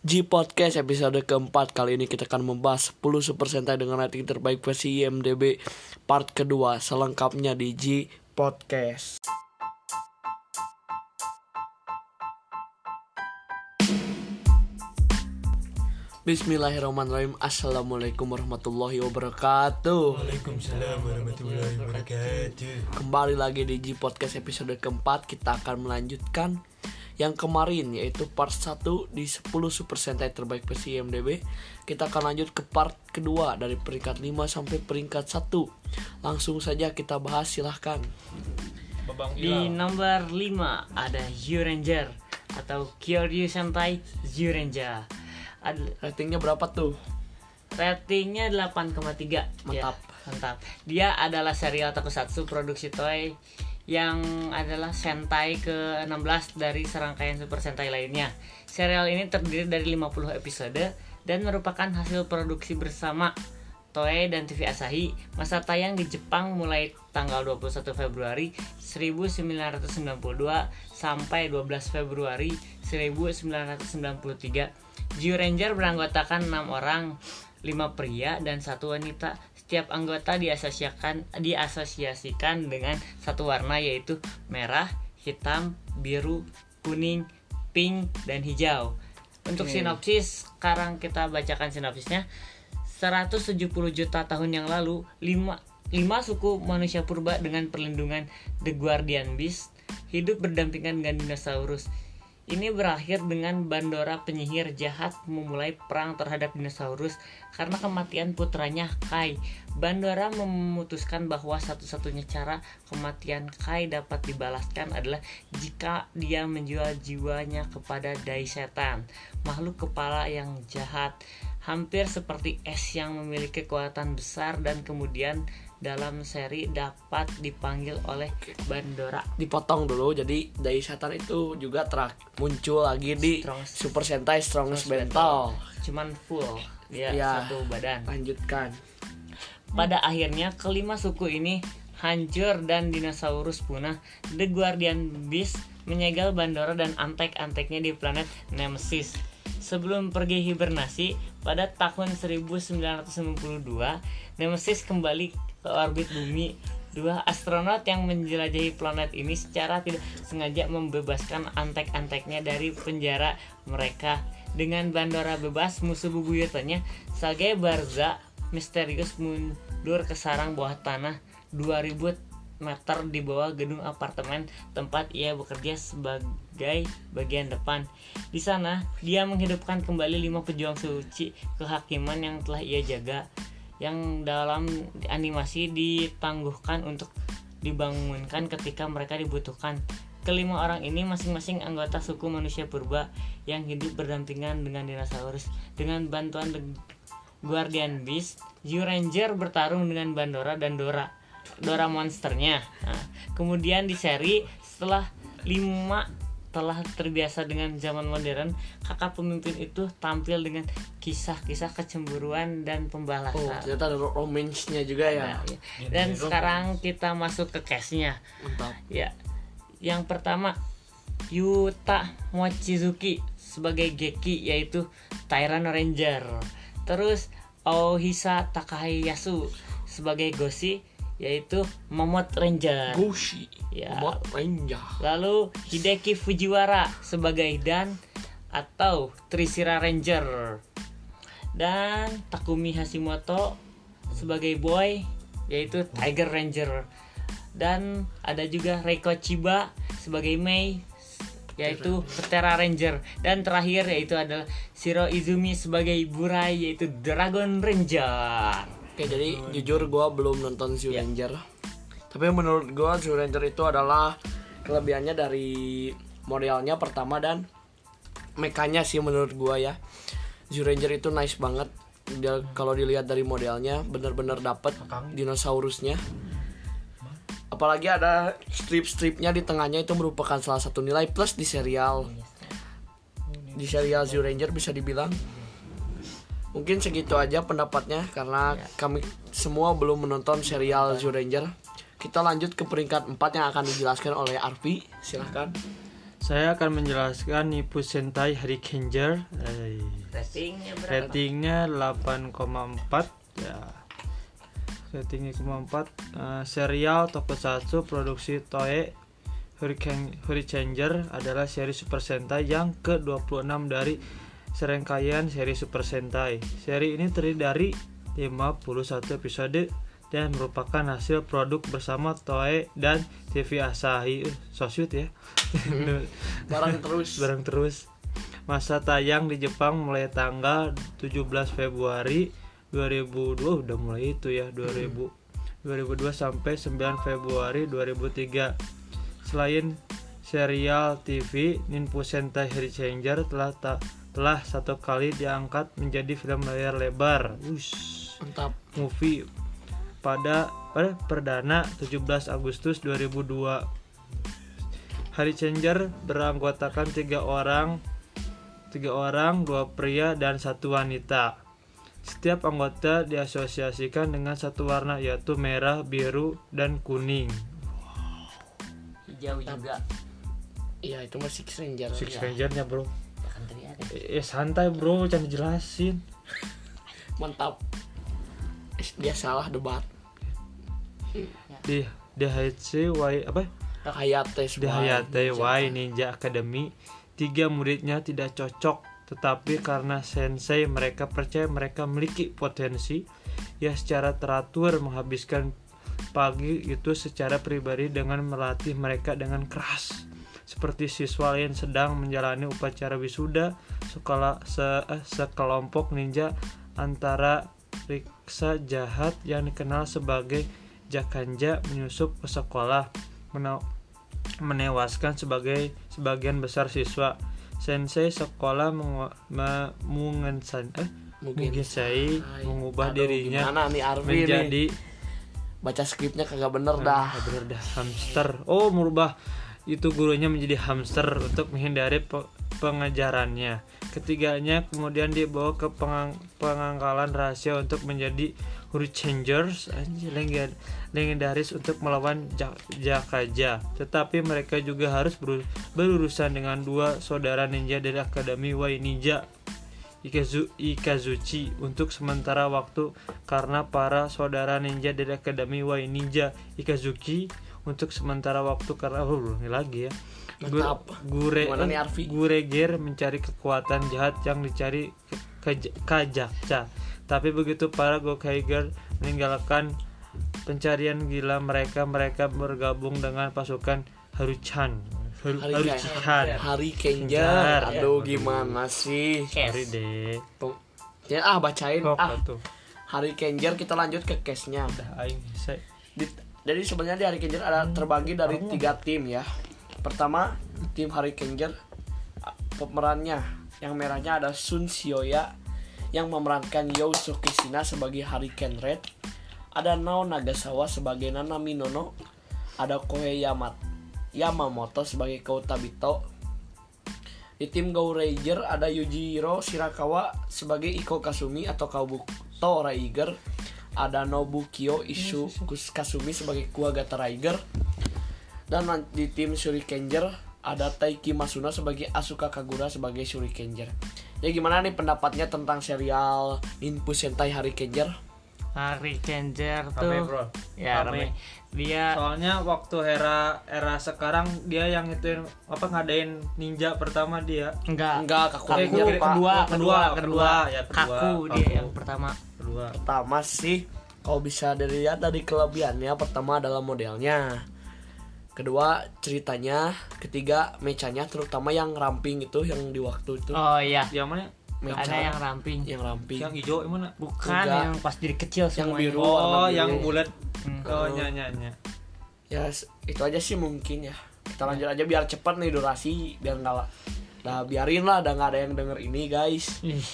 G Podcast episode keempat. Kali ini kita akan membahas 10 Super Sentai dengan rating terbaik versi IMDB Part kedua Selengkapnya di G Podcast. Bismillahirrahmanirrahim. Assalamualaikum warahmatullahi wabarakatuh. Waalaikumsalam warahmatullahi wabarakatuh. Kembali lagi di G Podcast episode keempat. Kita akan melanjutkan yang kemarin yaitu part 1 di 10 Super Sentai terbaik versi IMDb Kita akan lanjut ke part kedua dari peringkat 5 sampai peringkat 1 Langsung saja kita bahas silahkan Di nomor 5 ada Zyuranger atau Kyoryu Sentai Zyuranger. Ad- Ratingnya berapa tuh? Ratingnya 8,3. Mantap. Ya, mantap. Dia adalah serial tokusatsu produksi Toei yang adalah Sentai ke-16 dari serangkaian Super Sentai lainnya. Serial ini terdiri dari 50 episode dan merupakan hasil produksi bersama Toei dan TV Asahi. Masa tayang di Jepang mulai tanggal 21 Februari 1992 sampai 12 Februari 1993. Geo Ranger beranggotakan 6 orang, 5 pria dan satu wanita. Setiap anggota diasosiasikan diasosiasikan dengan satu warna yaitu merah, hitam, biru, kuning, pink, dan hijau. Untuk Oke. sinopsis, sekarang kita bacakan sinopsisnya. 170 juta tahun yang lalu, 5, 5 suku manusia purba dengan perlindungan The Guardian Beast hidup berdampingan dengan dinosaurus. Ini berakhir dengan Bandora penyihir jahat memulai perang terhadap dinosaurus karena kematian putranya Kai. Bandora memutuskan bahwa satu-satunya cara kematian Kai dapat dibalaskan adalah jika dia menjual jiwanya kepada Dai Setan, makhluk kepala yang jahat, hampir seperti es yang memiliki kekuatan besar dan kemudian dalam seri dapat dipanggil oleh Bandora. Dipotong dulu jadi dari setan itu juga terak muncul lagi di Strongest- Super Sentai Strongest Strongest Battle Cuman full dia Ya. satu badan. Lanjutkan Pada akhirnya kelima suku ini hancur dan dinosaurus punah. The Guardian Beast menyegel Bandora dan antek-anteknya di planet Nemesis. Sebelum pergi hibernasi pada tahun 1992, Nemesis kembali ke orbit bumi. Dua astronot yang menjelajahi planet ini secara tidak sengaja membebaskan antek-anteknya dari penjara mereka. Dengan Bandora bebas, musuh bebuyutannya Sage Barza misterius mundur ke sarang bawah tanah 2000 meter di bawah gedung apartemen tempat ia bekerja sebagai bagian depan. Di sana, dia menghidupkan kembali lima pejuang suci kehakiman yang telah ia jaga yang dalam animasi ditangguhkan untuk dibangunkan ketika mereka dibutuhkan. Kelima orang ini masing-masing anggota suku manusia purba yang hidup berdampingan dengan dinosaurus. Dengan bantuan The Guardian Beast, Zyuranger Ranger bertarung dengan Bandora dan Dora. Dora monsternya. Nah, kemudian di seri setelah lima telah terbiasa dengan zaman modern, kakak pemimpin itu tampil dengan kisah-kisah kecemburuan dan Oh pembalasan. ternyata ada romance-nya juga ya Nah, Dan sekarang kita masuk ke case-nya. Ya, yang pertama Yuta Mochizuki sebagai Geki yaitu Tyrant Ranger. Terus Ohisa Takahayasu sebagai Goshi yaitu Momot Ranger. Gushi Ya. Bot Ranger Lalu Hideki Fujiwara sebagai Dan atau Trisira Ranger. Dan Takumi Hashimoto sebagai Boy yaitu Tiger Ranger. Dan ada juga Reiko Chiba sebagai Mei yaitu Vetera Ranger dan terakhir yaitu adalah Shiro Izumi sebagai Burai yaitu Dragon Ranger. Oke jadi jujur gue belum nonton Zoo Ya. Ranger. Tapi menurut gue Zoo Ranger itu adalah Kelebihannya dari modelnya pertama dan Mekanya sih menurut gue ya. Zoo Ranger itu nice banget. Dia, Kalau dilihat dari modelnya bener-bener dapet dinosaurusnya. Apalagi ada strip-stripnya di tengahnya itu merupakan salah satu nilai plus di serial. Di serial Zoo Ranger bisa dibilang Mungkin segitu aja pendapatnya karena kami semua belum menonton serial Zoo Ranger. Kita lanjut ke peringkat 4 yang akan dijelaskan oleh Arfi. Silahkan. Saya akan menjelaskan Nipu Sentai Hurricaneer. Eh, ratingnya berapa ratingnya 8,4 ya. Ratingnya 8,4 Eh, serial Tokusatsu produksi Toei Hurricane Hurricaneer adalah seri Super Sentai yang ke-26 dari serangkaian seri Super Sentai. Seri ini terdiri dari 51 episode dan merupakan hasil produk bersama Toei dan TV Asahi. Eh, so sweet ya. barang terus Bareng terus. Masa tayang di Jepang mulai tanggal 17 Februari 2002 udah mulai itu ya 2000 2002 sampai 9 Februari 2003. Selain serial TV, Ninpu Sentai Hurricaneer telah ta- telah satu kali diangkat menjadi film layar lebar. Wush mantap movie pada pada perdana 17 Agustus 2002. Hari Changer beranggotakan tiga orang, tiga orang, dua pria dan satu wanita. Setiap anggota diasosiasikan dengan satu warna yaitu merah, biru, dan kuning. hijau juga iya itu masih Six Ranger Six ya. Rangernya bro. Tadi ada Eh santai bro, jangan dijelasin. mantap. Eh, dia salah debat. Di di HC Y apa? Hayate Hayate Y Ninja Academy, tiga muridnya tidak cocok, tetapi karena sensei mereka percaya mereka memiliki potensi, ya secara teratur menghabiskan pagi itu secara pribadi dengan melatih mereka dengan keras. Seperti siswa lain sedang menjalani upacara wisuda sekolah se, eh, sekelompok ninja antara riksa jahat yang dikenal sebagai Jakanja menyusup ke sekolah menewaskan sebagai sebagian besar siswa. Sensei sekolah mengensan eh Mungkin. Hai. mengubah Aduh, dirinya nih Arfi nih? menjadi baca skripnya kagak bener dah Ah, bener dah hamster. Oh, merubah itu gurunya menjadi hamster untuk menghindari pe- pengejarannya. Ketiganya kemudian dibawa ke pengang- pengangkalan rahasia untuk menjadi anjir legend- legendaris untuk melawan Ja- Jakaja. Tetapi mereka juga harus beru- berurusan dengan dua saudara ninja dari Akademi Wai Ninja Ikazu, Ikazuchi untuk sementara waktu karena para saudara ninja dari Akademi Wai Ninja Ikazuki untuk sementara waktu karena oh, ini lagi ya. Mantap. Gure Arfi? Gureger mencari kekuatan jahat yang dicari ke, ke, Kajakca tapi begitu para Gokaiger meninggalkan pencarian gila mereka mereka bergabung dengan pasukan Haruchan. Haru, Hari Haruchan. Hari Kenjar. Aduh gimana sih? Sorry deh. Tuh. ya ah bacain. Kok ah. tuh? Hari Kenjar kita lanjut ke case-nya Dah aing saya Di- jadi sebenarnya di Hari Kenjar ada terbagi dari tiga tim ya. Pertama tim Hari Kenjar a- pemerannya yang merahnya ada Sun Sioya yang memerankan Yo Sukishina sebagai Hurricane Red. Ada Nao Nagasawa sebagai Nanami Nono. Ada Kohei Yamat Yamamoto sebagai Kouta Bito. Di tim Go Ranger ada Yujiro Shirakawa sebagai Iko Kasumi atau Kabuto Raiger. Ada Nobukyo Isu Kus- Kasumi sebagai Kuwagata Raiger. Dan di tim Shurikenger ada Taiki Masuna sebagai Asuka Kagura sebagai Shurikenger. Ya gimana nih pendapatnya tentang serial Ninpu Sentai Hurricaneer? Hari Kenjer tuh Rame, bro. ya Rame. rame. dia Soalnya waktu era era sekarang dia yang itu apa ngadain ninja pertama dia. enggak Enggak, Kaku kaku Ranger, Pak. kedua, Oh, kedua kedua, kedua kedua, ya, kedua. kaku dia Kaku. yang pertama Kedua. Pertama sih kalau bisa dilihat dari kelebihannya pertama adalah modelnya. Kedua ceritanya, ketiga mecanya terutama yang ramping itu yang di waktu itu oh iya Yang mana? meca ada yang ramping yang ramping. Yang hijau yang mana? bukan Enggak. yang pas jadi kecil Yang semuanya biru. warna Oh, biru. yang bulat. Hmm. Oh, nya nya nya. Ya itu aja sih mungkin ya. Kita lanjut aja biar cepat nih durasi biar nggak lah. Nah biarin lah, udah nggak ada yang denger ini guys. Ih,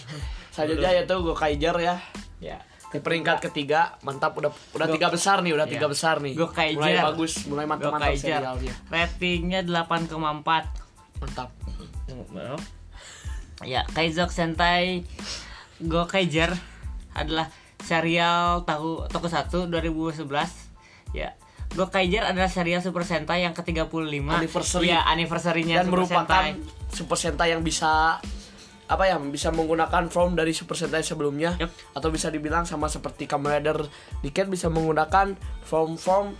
Selanjutnya yaitu Go Kaiser ya. Ya Di peringkat ketiga, mantap udah udah tiga besar nih, udah Iya. tiga besar nih. Gokaiger. Mulai bagus, mulai mantap-mantap Gokaiger. serialnya. ratingnya 8,4 Mantap. Ya, Kaizok Sentai Gokaiger adalah serial tahu Tokusatsu 2011. Ya, Gokaiger adalah serial Super Sentai yang ke-35 Anniversary. Ya, anniversary-nya dan Super merupakan Sentai. Super Sentai yang bisa apa ya bisa menggunakan form dari Super Sentai sebelumnya Yup. atau bisa dibilang sama seperti Kamen Rider Diket bisa menggunakan form-form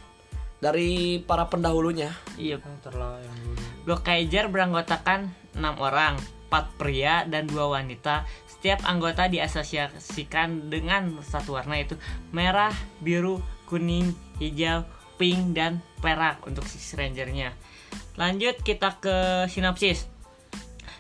dari para pendahulunya. Iya. terlah yang dulu Gokaiger beranggotakan 6 orang, 4 pria dan 2 wanita. Setiap anggota diasosiasikan dengan satu warna yaitu merah, biru, kuning, hijau, pink, dan perak untuk Six Rangernya. Lanjut kita ke sinopsis.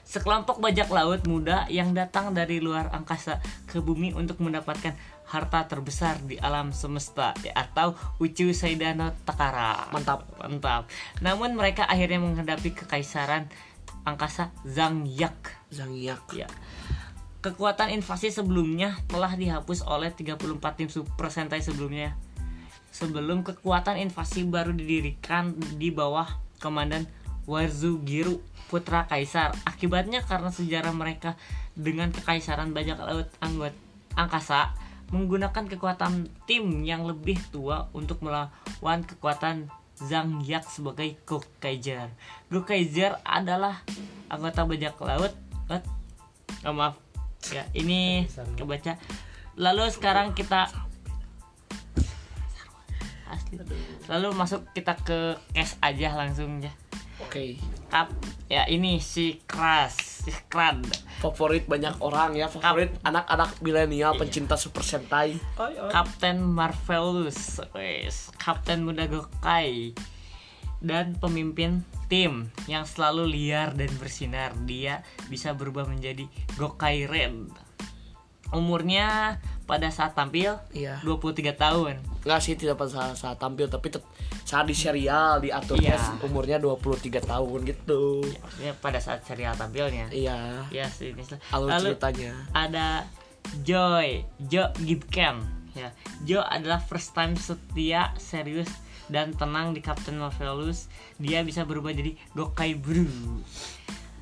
Sekelompok bajak laut muda yang datang dari luar angkasa ke bumi untuk mendapatkan harta terbesar di alam semesta atau Uchu Saidano Takara. Mantap. Mantap. Namun mereka akhirnya menghadapi kekaisaran angkasa Zhang Yak. Zangyak. Ya. Kekuatan invasi sebelumnya telah dihapus oleh 34 tim Super Sentai sebelumnya. Sebelum kekuatan invasi baru didirikan di bawah komandan Wazugiru Putra Kaisar. Akibatnya karena sejarah mereka dengan kekaisaran bajak laut anggot angkasa menggunakan kekuatan tim yang lebih tua untuk melawan kekuatan Zhang Yak sebagai Gokaiger. Gokaiger adalah anggota bajak laut. Oh, maaf. Ya, ini kebaca. Lalu sekarang kita Asli. Lalu masuk kita ke case aja langsung ya. Oke. Kap ya ini si Kras, si Krad. Favorit banyak orang ya, favorit anak-anak milenial Iya. pencinta Super Sentai. Kapten Marvelous, wes, Kapten Muda Gokai dan pemimpin tim yang selalu liar dan bersinar. Dia bisa berubah menjadi Gokai Red. Umurnya pada saat tampil Iya. 23 tahun. Enggak sih tidak pada saat, saat tampil tapi tet- saat di serial diaturnya Iya. umurnya 23 tahun gitu. Maksudnya pada saat serial tampilnya. Iya. Ya sih. ini. Alur Lalu ceritanya. ada Joy, Jo Gibcam. Ya, Jo adalah first time setia, serius dan tenang di Captain Marvelous. Dia bisa berubah jadi Gokai Blue.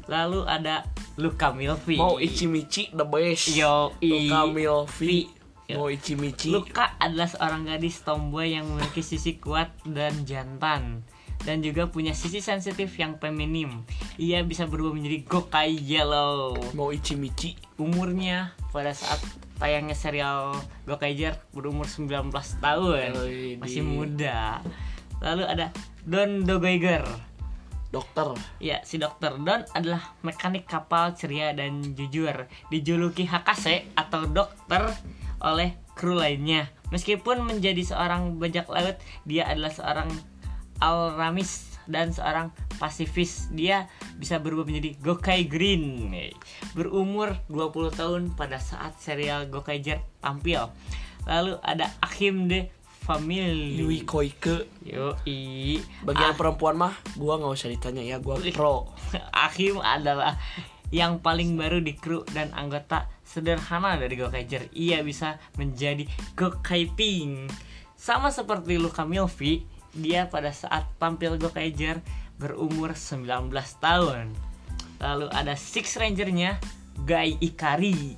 Lalu ada Luka Milvi. Mau Ichimichi the best. Yo, Luka Milvi. Yo. Mau Ichimichi. Luka adalah seorang gadis tomboy yang memiliki sisi kuat dan jantan dan juga punya sisi sensitif yang feminim. Ia bisa berubah menjadi Gokai Yellow. Mau Ichimichi. Umurnya pada saat tayangnya serial Gokaiger berumur 19 tahun. Widih. Masih muda. Lalu ada Don Dogaiger. Dokter. Ya, si Dokter Don adalah mekanik kapal ceria dan jujur. Dijuluki Hakase atau dokter oleh kru lainnya. Meskipun menjadi seorang bajak laut, dia adalah seorang alramis dan seorang pasifis. Dia bisa berubah menjadi Gokai Green. Berumur 20 tahun pada saat serial Gokaiger tampil. Lalu ada Akim de Family. Yui Koike. Yoi. Bagian Ah. perempuan mah gua nggak usah ditanya ya, gua pro. Akim adalah yang paling baru di kru dan anggota sederhana dari Gokaiger. Ia bisa menjadi Gokai Pink. Sama seperti Luka Milvi, dia pada saat tampil Gokaiger berumur 19 tahun. Lalu ada Six Rangernya, Gai Ikari.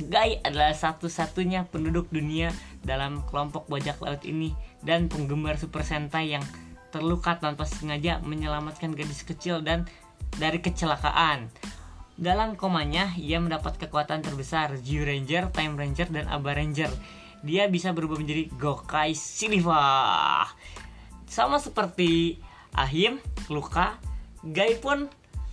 Gai adalah satu-satunya penduduk dunia dalam kelompok bajak laut ini dan penggemar Super Sentai yang terluka tanpa sengaja menyelamatkan gadis kecil dan dari kecelakaan. Dalam komanya, ia mendapat kekuatan terbesar Geo Ranger, Time Ranger, dan Aba Ranger. Dia bisa berubah menjadi Gokai Silva. Sama seperti Ahim, Luka, Gai pun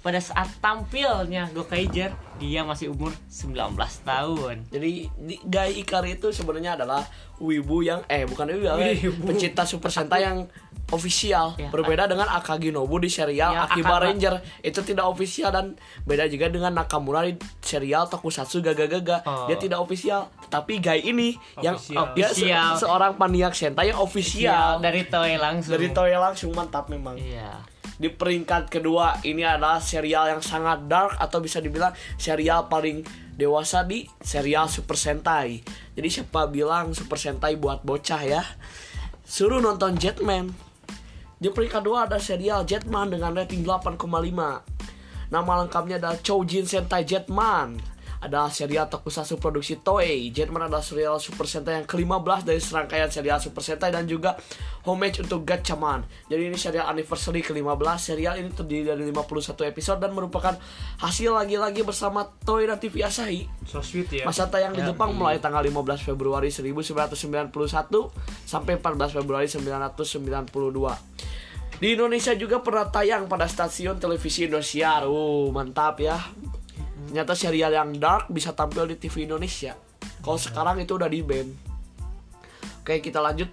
pada saat tampilnya Gokaiger, dia masih umur 19 tahun. Jadi di- Gai Ikari itu sebenarnya adalah wibu yang eh bukan wibu, ya, pencinta Super Sentai yang official. Ya. Berbeda dengan Akagi Nobu di serial Ya, Akiba. Ranger itu tidak official dan beda juga dengan Nakamura di serial Tokusatsu Gaga Gaga. Oh. Dia tidak official, tapi Gai ini yang Official. dia se- Official. seorang maniak Sentai yang official. dari Toei langsung. Dari Toei langsung mantap memang. Iya. Di peringkat kedua ini adalah serial yang sangat dark atau bisa dibilang serial paling dewasa di serial Super Sentai. Jadi siapa bilang Super Sentai buat bocah ya? Suruh nonton Jetman. Di peringkat kedua ada serial Jetman dengan rating 8,5. Nama lengkapnya adalah Choujin Sentai Jetman adalah serial tokusatsu produksi Toei. Jetman adalah serial Super Sentai yang ke-15 dari serangkaian serial Super Sentai dan juga homage untuk Gatchaman. Jadi ini serial anniversary ke-15. Serial ini terdiri dari 51 episode dan merupakan hasil lagi-lagi bersama Toei dan TV Asahi. So sweet ya. Masa tayang di Jepang mulai tanggal 15 Februari 1991 sampai 14 Februari 1992. Di Indonesia juga pernah tayang pada stasiun televisi Indosiar. Uh, mantap ya. Ternyata serial yang dark bisa tampil di TV Indonesia. Kalau sekarang itu udah di band. Oke, kita lanjut.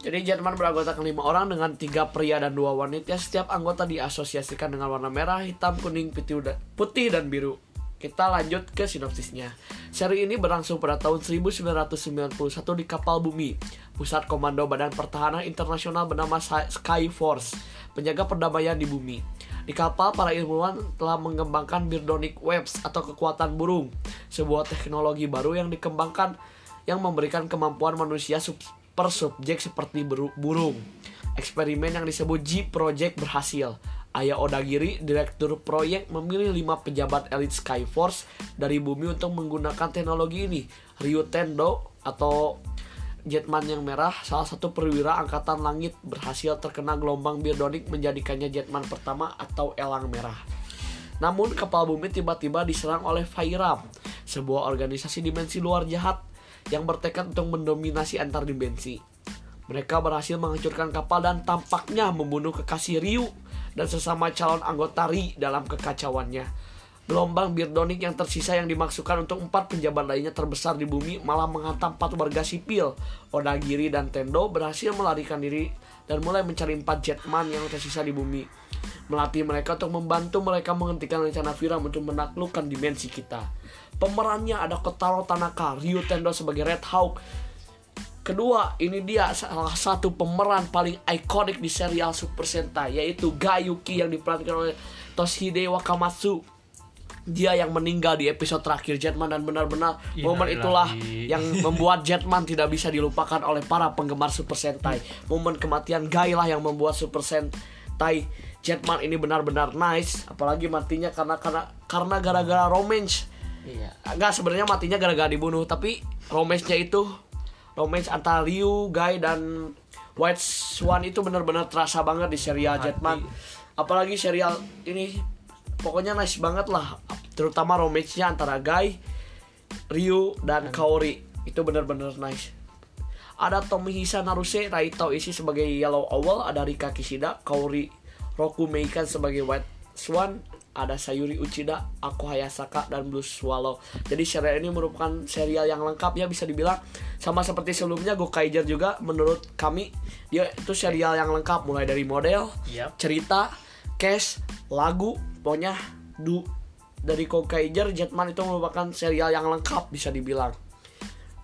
Jadi Jerman beranggotakan lima orang dengan tiga pria dan dua wanita. Setiap anggota diasosiasikan dengan warna merah, hitam, kuning, putih, dan- biru. Kita lanjut ke sinopsisnya. Seri ini berlangsung pada tahun 1991 di kapal bumi. Pusat Komando Badan Pertahanan Internasional bernama Sky Force, penjaga perdamaian di bumi. Di kapal, para ilmuwan telah mengembangkan Birdonic Webs atau kekuatan burung, sebuah teknologi baru yang dikembangkan yang memberikan kemampuan manusia super subjek seperti burung. Eksperimen yang disebut G Project berhasil. Ayah Odagiri, direktur proyek, memilih lima pejabat elit Skyforce dari bumi untuk menggunakan teknologi ini. Ryu Tendo atau Jetman yang merah, salah satu perwira angkatan langit berhasil terkena gelombang birdonic menjadikannya Jetman pertama atau elang merah. Namun kapal bumi tiba-tiba diserang oleh Fairam, sebuah organisasi dimensi luar jahat yang bertekad untuk mendominasi antar dimensi. Mereka berhasil menghancurkan kapal dan tampaknya membunuh kekasih Ryu dan sesama calon anggota Ri dalam kekacauannya. Gelombang Birdonic yang tersisa yang dimaksudkan untuk empat penjabat lainnya terbesar di bumi malah menghantam empat warga sipil. Odagiri dan Tendo berhasil melarikan diri dan mulai mencari empat Jetman yang tersisa di bumi. Melatih mereka untuk membantu mereka menghentikan rencana Viram untuk menaklukkan dimensi kita. Pemerannya ada Kotaro Tanaka, Ryu Tendo sebagai Red Hawk, Kedua, ini dia salah satu pemeran paling ikonik di serial Super Sentai yaitu Gayuki yang diperankan oleh Toshihide Wakamatsu. Dia yang meninggal di episode terakhir Jetman dan benar-benar momen itulah yang membuat Jetman tidak bisa dilupakan oleh para penggemar Super Sentai. Momen kematian Gai lah yang membuat Super Sentai Jetman ini benar-benar nice, apalagi matinya karena karena karena gara-gara romance. Iya. Enggak sebenarnya matinya gara-gara dibunuh, tapi romance-nya itu romance antara Ryu, Guy dan White Swan itu benar-benar terasa banget di serial Jetman. Apalagi serial ini pokoknya nice banget lah, terutama romance-nya antara Guy, Ryu dan Kaori itu benar-benar nice. Ada Tomohisa Naruse, Raito Ishii sebagai Yellow Owl, ada Rika Kishida, Kaori Roku Meikan sebagai White Swan, ada Sayuri Uchida, Ako Hayasaka, dan Blue Swallow. Jadi serial ini merupakan serial yang lengkap ya bisa dibilang sama seperti sebelumnya Gokaiger juga menurut kami dia itu serial yang lengkap mulai dari model, Yap. cerita, cast, lagu, pokoknya du dari Gokaiger Jetman itu merupakan serial yang lengkap bisa dibilang.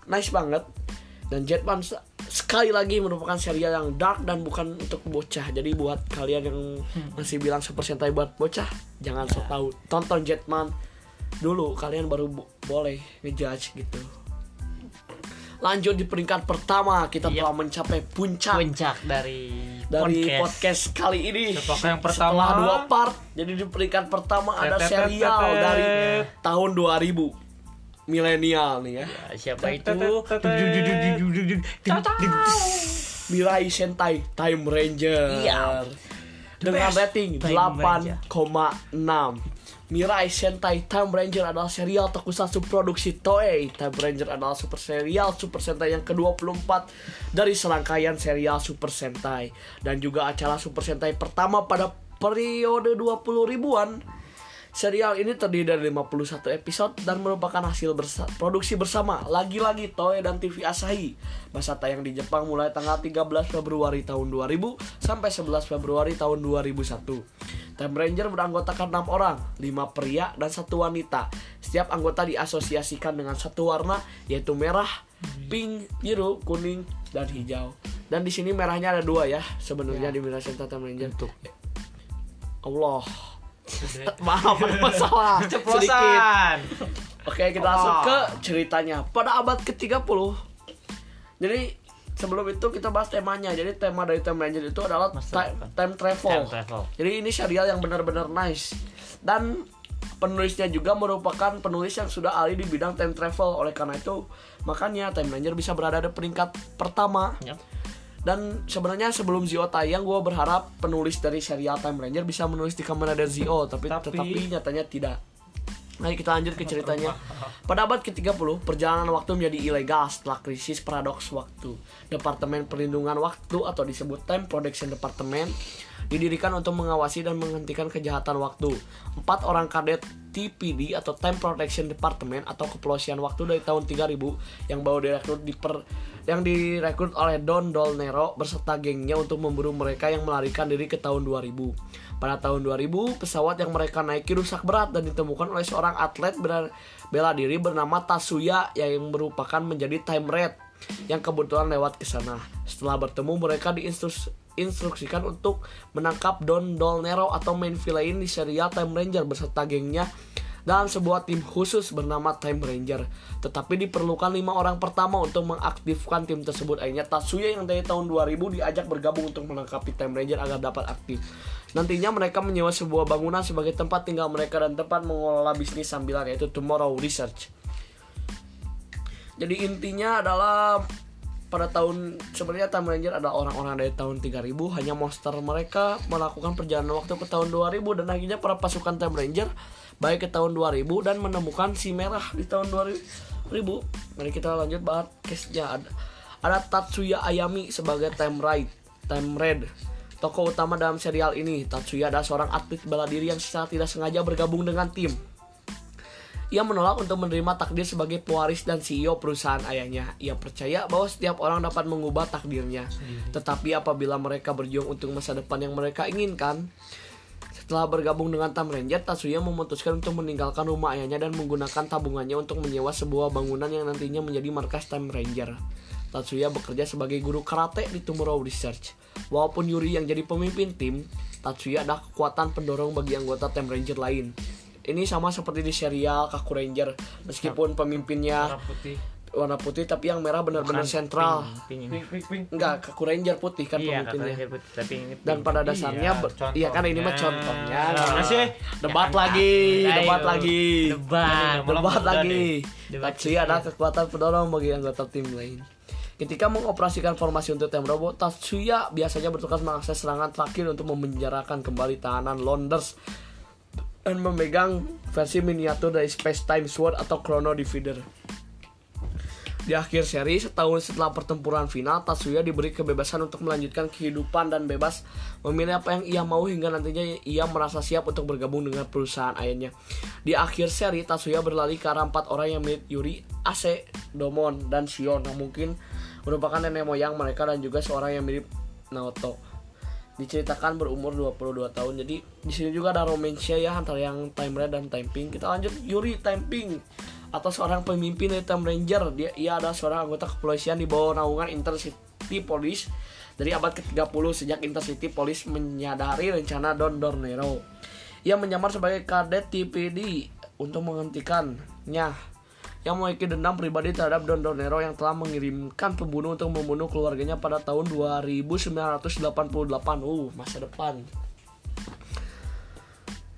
Nice banget. Dan Jetman se- sekali lagi merupakan serial yang dark dan bukan untuk bocah. Jadi buat kalian yang masih bilang Super Sentai buat bocah jangan sok tahu. Tonton Jetman dulu kalian baru bo- boleh ngejudge gitu lanjut di peringkat pertama kita Yap. telah mencapai puncak Puncak dari, dari podcast. podcast. kali ini. Apakah yang Setelah pertama? dua part, jadi di peringkat pertama ada serial dari tahun 2000 milenial nih ya. Siapa itu? Mirai Sentai Time Ranger. Iya. Dengan rating Time Ranger. 8,6. Mirai Sentai Time Ranger adalah serial tokusatsu produksi Toei. Time Ranger adalah super serial Super Sentai yang ke-24 dari serangkaian serial Super Sentai dan juga acara Super Sentai pertama pada periode 20 ribuan. Serial ini terdiri dari 51 episode dan merupakan hasil bersa- produksi bersama lagi-lagi Toei dan TV Asahi. Masa tayang di Jepang mulai tanggal 13 Februari tahun 2000 sampai 11 Februari tahun 2001. Time Ranger beranggotakan 6 orang, 5 pria dan satu wanita. Setiap anggota diasosiasikan dengan satu warna yaitu merah, pink, biru, kuning, dan hijau. Dan di sini merahnya ada dua ya sebenarnya di Mirai Sentai Time Ranger. Untuk Allah. Maaf masalah ceplosan. Oke, kita langsung ke ceritanya. Pada abad ke-30. Jadi sebelum itu kita bahas temanya. Jadi tema dari Time Ranger itu adalah time, time travel. Time travel. Jadi ini serial yang benar-benar nice. Dan Penulisnya juga merupakan penulis yang sudah ahli di bidang time travel. Oleh karena itu, makanya Time Ranger bisa berada di peringkat pertama. Yap. Dan sebenarnya sebelum Zio tayang, gue berharap penulis dari serial Time Ranger bisa menulis di Kamen Rider Zio, tapi, Tapi- tetapi nyatanya tidak. Mari kita lanjut ke ceritanya. Pada abad ke-30, perjalanan waktu menjadi ilegal setelah krisis paradoks waktu. Departemen Perlindungan Waktu atau disebut Time Protection Department didirikan untuk mengawasi dan menghentikan kejahatan waktu. Empat orang kadet TPD atau Time Protection Department atau kepolisian waktu dari tahun 3000 yang baru direkrut di per, yang direkrut oleh Don Dolnero beserta gengnya untuk memburu mereka yang melarikan diri ke tahun 2000. Pada tahun 2000, pesawat yang mereka naiki rusak berat dan ditemukan oleh seorang atlet bela diri bernama Tatsuya yang merupakan menjadi time red yang kebetulan lewat ke sana. Setelah bertemu, mereka diinstruksikan untuk menangkap Don Dolnero atau main villain di serial Time Ranger beserta gengnya dalam sebuah tim khusus bernama Time Ranger. Tetapi diperlukan lima orang pertama untuk mengaktifkan tim tersebut. Akhirnya Tatsuya yang dari tahun 2000 diajak bergabung untuk menangkapi Time Ranger agar dapat aktif. Nantinya mereka menyewa sebuah bangunan sebagai tempat tinggal mereka dan tempat mengelola bisnis sambilan yaitu Tomorrow Research. Jadi intinya adalah pada tahun sebenarnya Time Ranger adalah orang-orang dari tahun 3000 hanya monster mereka melakukan perjalanan waktu ke tahun 2000 dan akhirnya para pasukan Time Ranger baik ke tahun 2000 dan menemukan si merah di tahun 2000 mari kita lanjut bahas case-nya. Ada ada Tatsuya Ayami sebagai Time Right Time Red Tokoh utama dalam serial ini Tatsuya adalah seorang atlet bela diri yang secara tidak sengaja bergabung dengan tim. Ia menolak untuk menerima takdir sebagai pewaris dan CEO perusahaan ayahnya. Ia percaya bahwa setiap orang dapat mengubah takdirnya. Tetapi apabila mereka berjuang untuk masa depan yang mereka inginkan, setelah bergabung dengan Tam Ranger, Tatsuya memutuskan untuk meninggalkan rumah ayahnya dan menggunakan tabungannya untuk menyewa sebuah bangunan yang nantinya menjadi markas Time Ranger. Tatsuya bekerja sebagai guru karate di Tomorrow Research. Walaupun Yuri yang jadi pemimpin tim, Tatsuya adalah kekuatan pendorong bagi anggota Time Ranger lain. Ini sama seperti di serial Kaku Ranger, meskipun pemimpinnya Warna putih. tapi yang merah benar-benar sentral. pink, pink ini. Pink. Enggak, Kaku Ranger putih kan Iya, pemimpinnya. Ranger putih, tapi ini Dan pink. pada dasarnya Iya, iya kan ini mah contohnya. contohnya. Mana sih? Debat Jangan lagi, debat lagi. Debat. Debat lagi. Tatsuya adalah kekuatan pendorong bagi anggota tim lain. Ketika mengoperasikan formasi untuk tim robot, Tatsuya biasanya bertugas mengakses serangan terakhir untuk memenjarakan kembali tahanan Londers dan memegang versi miniatur dari Space Time Sword atau Chrono Divider. Di akhir seri, setahun setelah pertempuran final, Tatsuya diberi kebebasan untuk melanjutkan kehidupan dan bebas memilih apa yang ia mau hingga nantinya ia merasa siap untuk bergabung dengan perusahaan ayahnya. Di akhir seri, Tatsuya berlari ke arah empat orang yang mirip Yuri, Ase, Domon, dan Shion yang mungkin merupakan nenek moyang mereka dan juga seorang yang mirip Naoto. Diceritakan berumur 22 tahun. Jadi di sini juga ada romansnya ya antara yang Time Red dan Time Pink. Kita lanjut Yuri Time Pink atau seorang pemimpin dari Time Ranger. Dia ia adalah seorang anggota kepolisian di bawah naungan Intercity Police dari abad ke-30 sejak Intercity Police menyadari rencana Don Dornero. Ia menyamar sebagai kadet TPD untuk menghentikannya yang memiliki dendam pribadi terhadap Don Donero yang telah mengirimkan pembunuh untuk membunuh keluarganya pada tahun 2988. Uh, masa depan.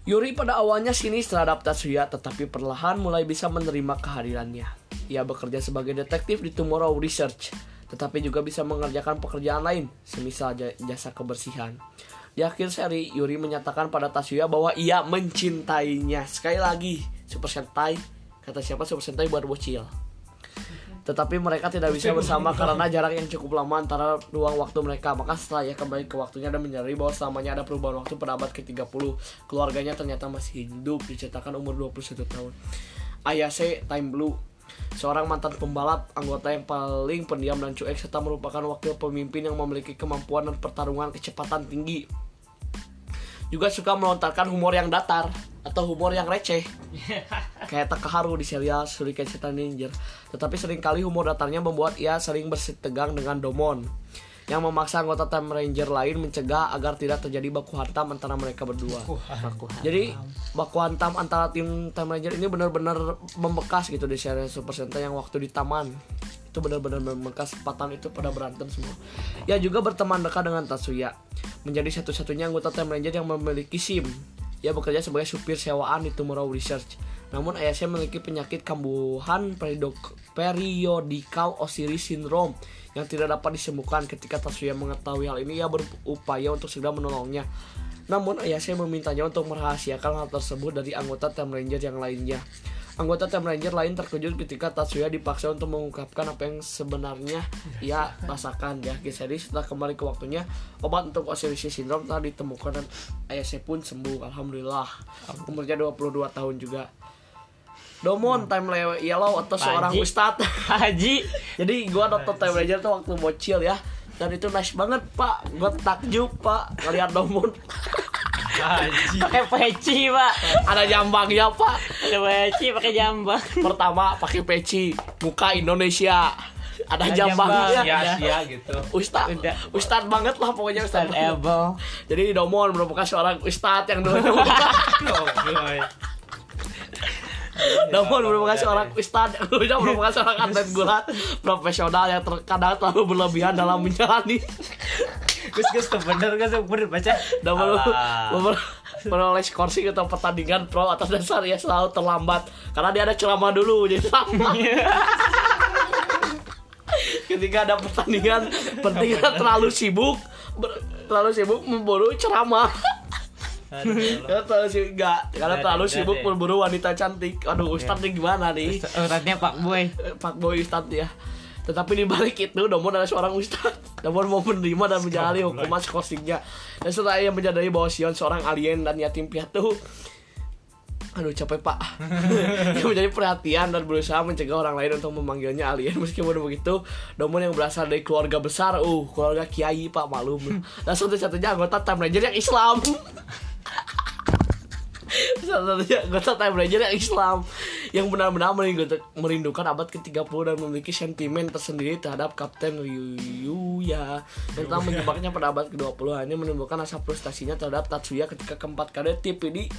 Yuri pada awalnya sinis terhadap Tatsuya tetapi perlahan mulai bisa menerima kehadirannya. Ia bekerja sebagai detektif di Tomorrow Research, tetapi juga bisa mengerjakan pekerjaan lain, semisal ja- jasa kebersihan. Di akhir seri, Yuri menyatakan pada Tatsuya bahwa ia mencintainya. Sekali lagi, Super Sentai, kata siapa Super Sentai buat bocil. Tetapi mereka tidak bisa bersama karena jarak yang cukup lama antara ruang waktu mereka. Maka setelah ia kembali ke waktunya dan menyadari bahwa selamanya ada perubahan waktu pada abad ke-30, keluarganya ternyata masih hidup, diceritakan umur 21 tahun. Ayase Time Blue seorang mantan pembalap, anggota yang paling pendiam dan cuek serta merupakan wakil pemimpin yang memiliki kemampuan dan pertarungan kecepatan tinggi. Juga suka melontarkan humor yang datar atau humor yang receh. Kayak Takaharu di serial Shuriken Setan Ninja. Tetapi sering kali humor datarnya membuat ia sering bersitegang dengan Domon yang memaksa anggota Time Ranger lain mencegah agar tidak terjadi baku hantam antara mereka berdua. Jadi baku hantam antara tim Time Ranger ini benar-benar membekas gitu di serial Super Sentai yang waktu di taman itu benar-benar membekas sepatan itu pada berantem semua. Ia juga berteman dekat dengan Tatsuya, menjadi satu-satunya anggota Time Ranger yang memiliki SIM Ia bekerja sebagai supir sewaan di Tomorrow Research. Namun ayahnya memiliki penyakit kambuhan periodical Osiris syndrome yang tidak dapat disembuhkan. Ketika Tatsuya mengetahui hal ini, ia berupaya untuk segera menolongnya. Namun ayahnya memintanya untuk merahasiakan hal tersebut dari anggota Time Ranger yang lainnya. Anggota Time Ranger lain terkejut ketika Tatsuya dipaksa untuk mengungkapkan apa yang sebenarnya ia rasakan ya. Jadi setelah kembali ke waktunya, obat untuk Osiris syndrome telah ditemukan dan Ayase pun sembuh. Alhamdulillah. Umurnya 22 tahun juga. Domon Time Le- Yellow atau seorang Panji. ustadz. Haji Jadi gua nonton Time Ranger tuh waktu bocil ya. Dan itu nice banget pak. Gua takjub pak ngeliat Domon. pakai peci pak Ada jambangnya pak. ada peci pakai jambang Pertama pakai peci, muka Indonesia. Ada jambangnya. jambang, Udah. sia gitu. Ustad, Udah. ustad banget lah pokoknya ustad. able Jadi Domon merupakan seorang ustad yang dulu Domon merupakan seorang ustad yang dulunya merupakan seorang atlet gulat profesional yang terkadang terlalu berlebihan dalam menjalani. Gus Gus bener Gus bener baca. Dan melu- Alah. memper- menoleh scoring atau pertandingan pro atas dasar ya selalu terlambat. Karena dia ada ceramah dulu jadi terlambat ketika ada pertandingan pertandingan terlalu sibuk ber- terlalu sibuk memburu ceramah karena terlalu sibuk enggak karena Ada, terlalu sibuk berburu wanita cantik. Aduh ustadz ini gimana nih? Uratnya Pak Boy. Eh, Pak Boy Ustadz ya. Tetapi di balik itu Domon adalah seorang ustadz. Domon mau menerima dan menjalani hukuman skosingnya dan setelah ia menyadari bahwa Sion seorang alien dan yatim piatu aduh capek pak. Ia menjadi perhatian dan berusaha mencegah orang lain untuk memanggilnya alien. Meskipun begitu Domon yang berasal dari keluarga besar uh keluarga kiai pak malum dan satu-satunya anggota Time Ranger yang Islam satu-satunya anggota Time Ranger yang Islam yang benar-benar merindu- merindukan abad ke-30 dan memiliki sentimen tersendiri terhadap Kapten Ryuya yang telah menjebaknya pada abad ke-20 hanya menimbulkan rasa frustasinya terhadap Tatsuya ketika keempat kali TPD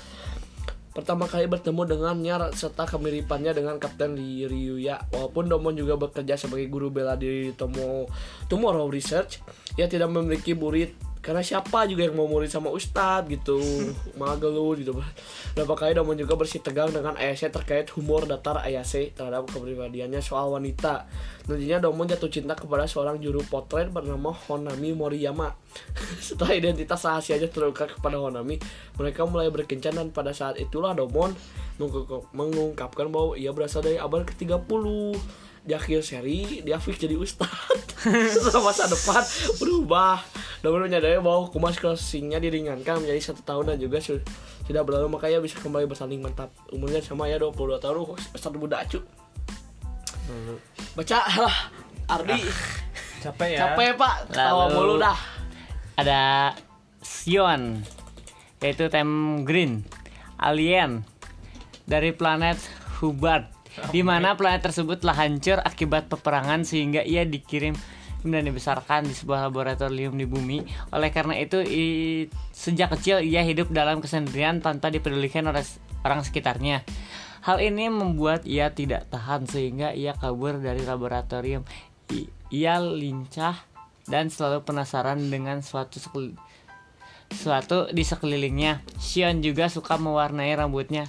pertama kali bertemu dengannya serta kemiripannya dengan Kapten Ry- Ryuya. Walaupun Domon juga bekerja sebagai guru bela diri di Tomo Tomorrow Research, ia tidak memiliki murid karena siapa juga yang mau murid sama Ustadz gitu. Malah gelut gitu. Berapa kali Domon juga bersih tegang dengan Ayase terkait humor datar Ayase terhadap kepribadiannya soal wanita. Nantinya Domon jatuh cinta kepada seorang juru potret bernama Honami Moriyama. Setelah identitas rahasianya terungkap kepada Honami mereka mulai berkencan dan pada saat itulah Domon mengungkap- mengungkapkan bahwa ia berasal dari abad ke-30 di akhir seri dia fix jadi ustadz. Setelah masa depan berubah. Domon menyadari bahwa hukuman crossingnya diringankan menjadi satu tahun dan juga su- sudah berlalu. Makanya bisa kembali bersaling mantap. Umurnya sama ya 22 tahun ustadz muda acu baca lah Ardi. Capek ya. capek pak. Tawa Lalu- mulu dah. ada Sion yaitu Time Green alien dari planet Hubbard di mana planet tersebut telah hancur akibat peperangan sehingga ia dikirim dan dibesarkan di sebuah laboratorium di bumi. Oleh karena itu, i- sejak kecil ia hidup dalam kesendirian tanpa dipedulikan oleh orang sekitarnya. Hal ini membuat ia tidak tahan sehingga ia kabur dari laboratorium. I- ia lincah dan selalu penasaran dengan suatu suatu di sekelilingnya. Xion juga suka mewarnai rambutnya.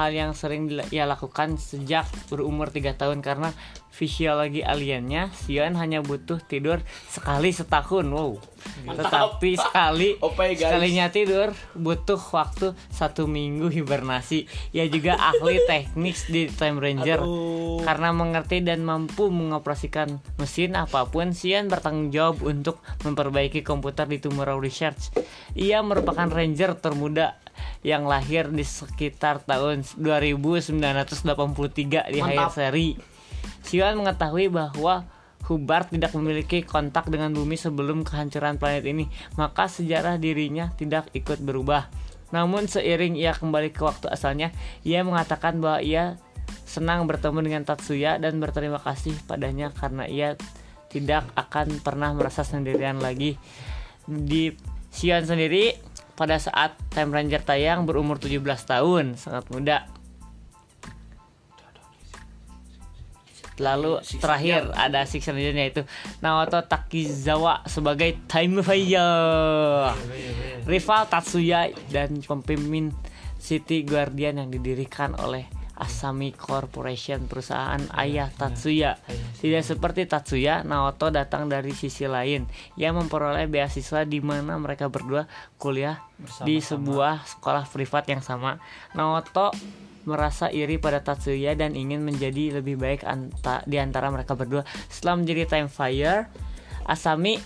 Hal yang sering ia lakukan sejak berumur 3 tahun karena fisiologi aliennya Xion hanya butuh tidur sekali setahun. Wow. Tetapi sekali guys. sekalinya tidur butuh waktu satu minggu hibernasi. Ia juga ahli teknik di Time Ranger. Aduh. Karena mengerti dan mampu mengoperasikan mesin apa pun, Xian bertanggung jawab untuk memperbaiki komputer di Tomorrow Research. Ia merupakan ranger termuda yang lahir di sekitar tahun 2983 di akhir Mantap. seri. Xian mengetahui bahwa Hubbard tidak memiliki kontak dengan bumi sebelum kehancuran planet ini, maka sejarah dirinya tidak ikut berubah. Namun seiring ia kembali ke waktu asalnya, ia mengatakan bahwa ia senang bertemu dengan Tatsuya dan berterima kasih padanya karena ia tidak akan pernah merasa sendirian lagi. Di Xion sendiri pada saat Time Ranger tayang berumur 17 tahun, sangat muda. Lalu Six terakhir ada Six Ranger yaitu Naoto Takizawa sebagai Time Fire. rival Tatsuya dan pemimpin City Guardian yang didirikan oleh Asami Corporation perusahaan ayah Tatsuya. Tidak seperti Tatsuya, Naoto datang dari sisi lain. Ia memperoleh beasiswa di mana mereka berdua kuliah di sebuah sekolah privat yang sama. Naoto merasa iri pada Tatsuya dan ingin menjadi lebih baik anta, di antara mereka berdua. Setelah menjadi Time Fire, Asami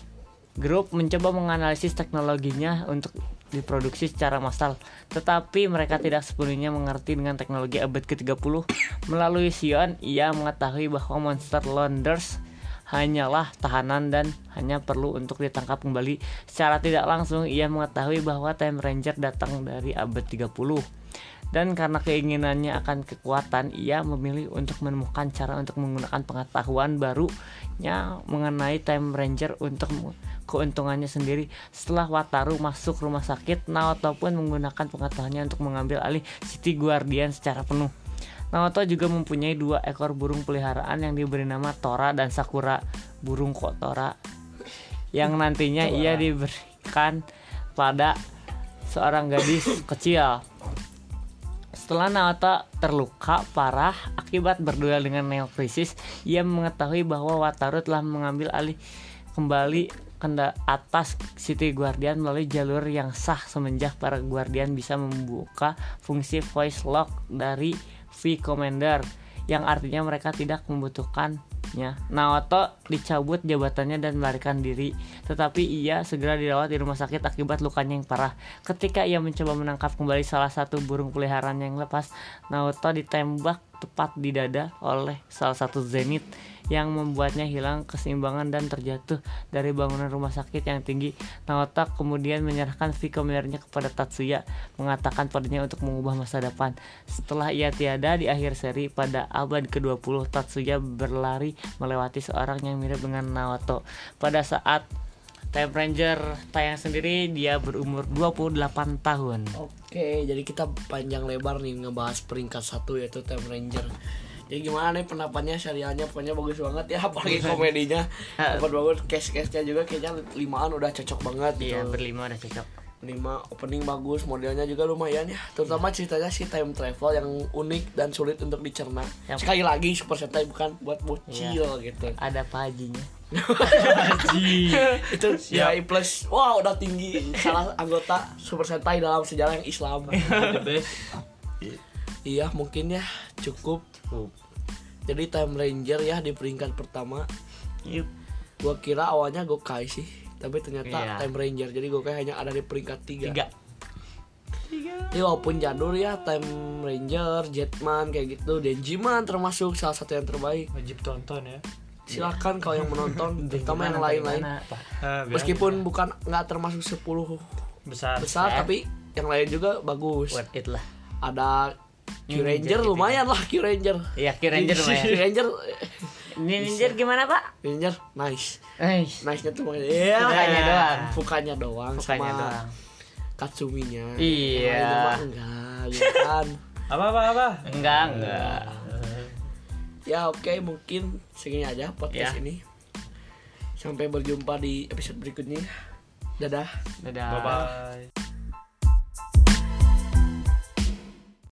Group mencoba menganalisis teknologinya untuk diproduksi secara massal, tetapi mereka tidak sepenuhnya mengerti dengan teknologi abad ke-30. Melalui Sion, ia mengetahui bahwa monster Launders hanyalah tahanan dan hanya perlu untuk ditangkap kembali. Secara tidak langsung, ia mengetahui bahwa Time Ranger datang dari abad 30. Dan karena keinginannya akan kekuatan, ia memilih untuk menemukan cara untuk menggunakan pengetahuan barunya mengenai Time Ranger untuk keuntungannya sendiri. Setelah Wataru masuk rumah sakit, Naoto pun menggunakan pengetahuannya untuk mengambil alih City Guardian secara penuh. Naoto juga mempunyai dua ekor burung peliharaan yang diberi nama Tora dan Sakura, burung kok Tora, yang nantinya ia diberikan pada seorang gadis kecil. Setelah Naoto terluka parah akibat berduel dengan Neo Crisis, ia mengetahui bahwa Wataru telah mengambil alih kembali kenda atas City Guardian melalui jalur yang sah semenjak para Guardian bisa membuka fungsi voice lock dari V Commander yang artinya mereka tidak membutuhkannya. Naoto dicabut jabatannya dan melarikan diri, tetapi ia segera dirawat di rumah sakit akibat lukanya yang parah. Ketika ia mencoba menangkap kembali salah satu burung peliharaan yang lepas, Naoto ditembak tepat di dada oleh salah satu Zenith yang membuatnya hilang keseimbangan dan terjatuh dari bangunan rumah sakit yang tinggi. Naoto kemudian menyerahkan V Commandernya kepada Tatsuya, mengatakan padanya untuk mengubah masa depan. Setelah ia tiada di akhir seri pada abad ke-20, Tatsuya berlari melewati seorang yang mirip dengan Naoto. Pada saat Time Ranger tayang sendiri dia berumur 28 tahun. Oke, jadi kita panjang lebar nih ngebahas peringkat satu yaitu Time Ranger. Jadi gimana nih pendapatnya serialnya pokoknya bagus banget ya apalagi komedinya dapat bagus case-case-nya juga kayaknya limaan udah cocok banget gitu. Iya, berlima udah cocok. lima opening bagus modelnya juga lumayan ya terutama ceritanya si time travel yang unik dan sulit untuk dicerna Yang- sekali lagi Super Sentai bukan buat bocil gitu Ada pajinya. Itu ya plus wow udah tinggi salah anggota Super Sentai dalam sejarah yang Islam The best. iya mungkin ya cukup jadi Time Ranger ya di peringkat pertama Yup. gua kira awalnya Gokai sih tapi ternyata Iya. Time Ranger jadi Gokai hanya ada di peringkat tiga. Tiga. Walaupun jadul ya Time Ranger, Jetman kayak gitu, Denjiman termasuk salah satu yang terbaik. wajib tonton ya Silakan kalau yang menonton, terutama yang lain-lain. biar Meskipun bukan nggak termasuk 10 besar besar, Set. tapi yang lain juga bagus. Worth it lah. Ada Q Ninja Ranger gitu lumayan lah Q Ranger. Iya, Q Ranger Q lumayan. Ranger, Ninja gimana, Pak? Ranger nice. Eh, Nice-nya tuh Iya, Mukanya doang. Mukanya doang Bukannya sama doang. Katsuminya. Iya. Mah enggak, gitu kan. apa apa apa Enggak, enggak. Ya oke mungkin segini aja podcast Ya. ini. Sampai berjumpa di episode berikutnya. Dadah. Dadah. bye bye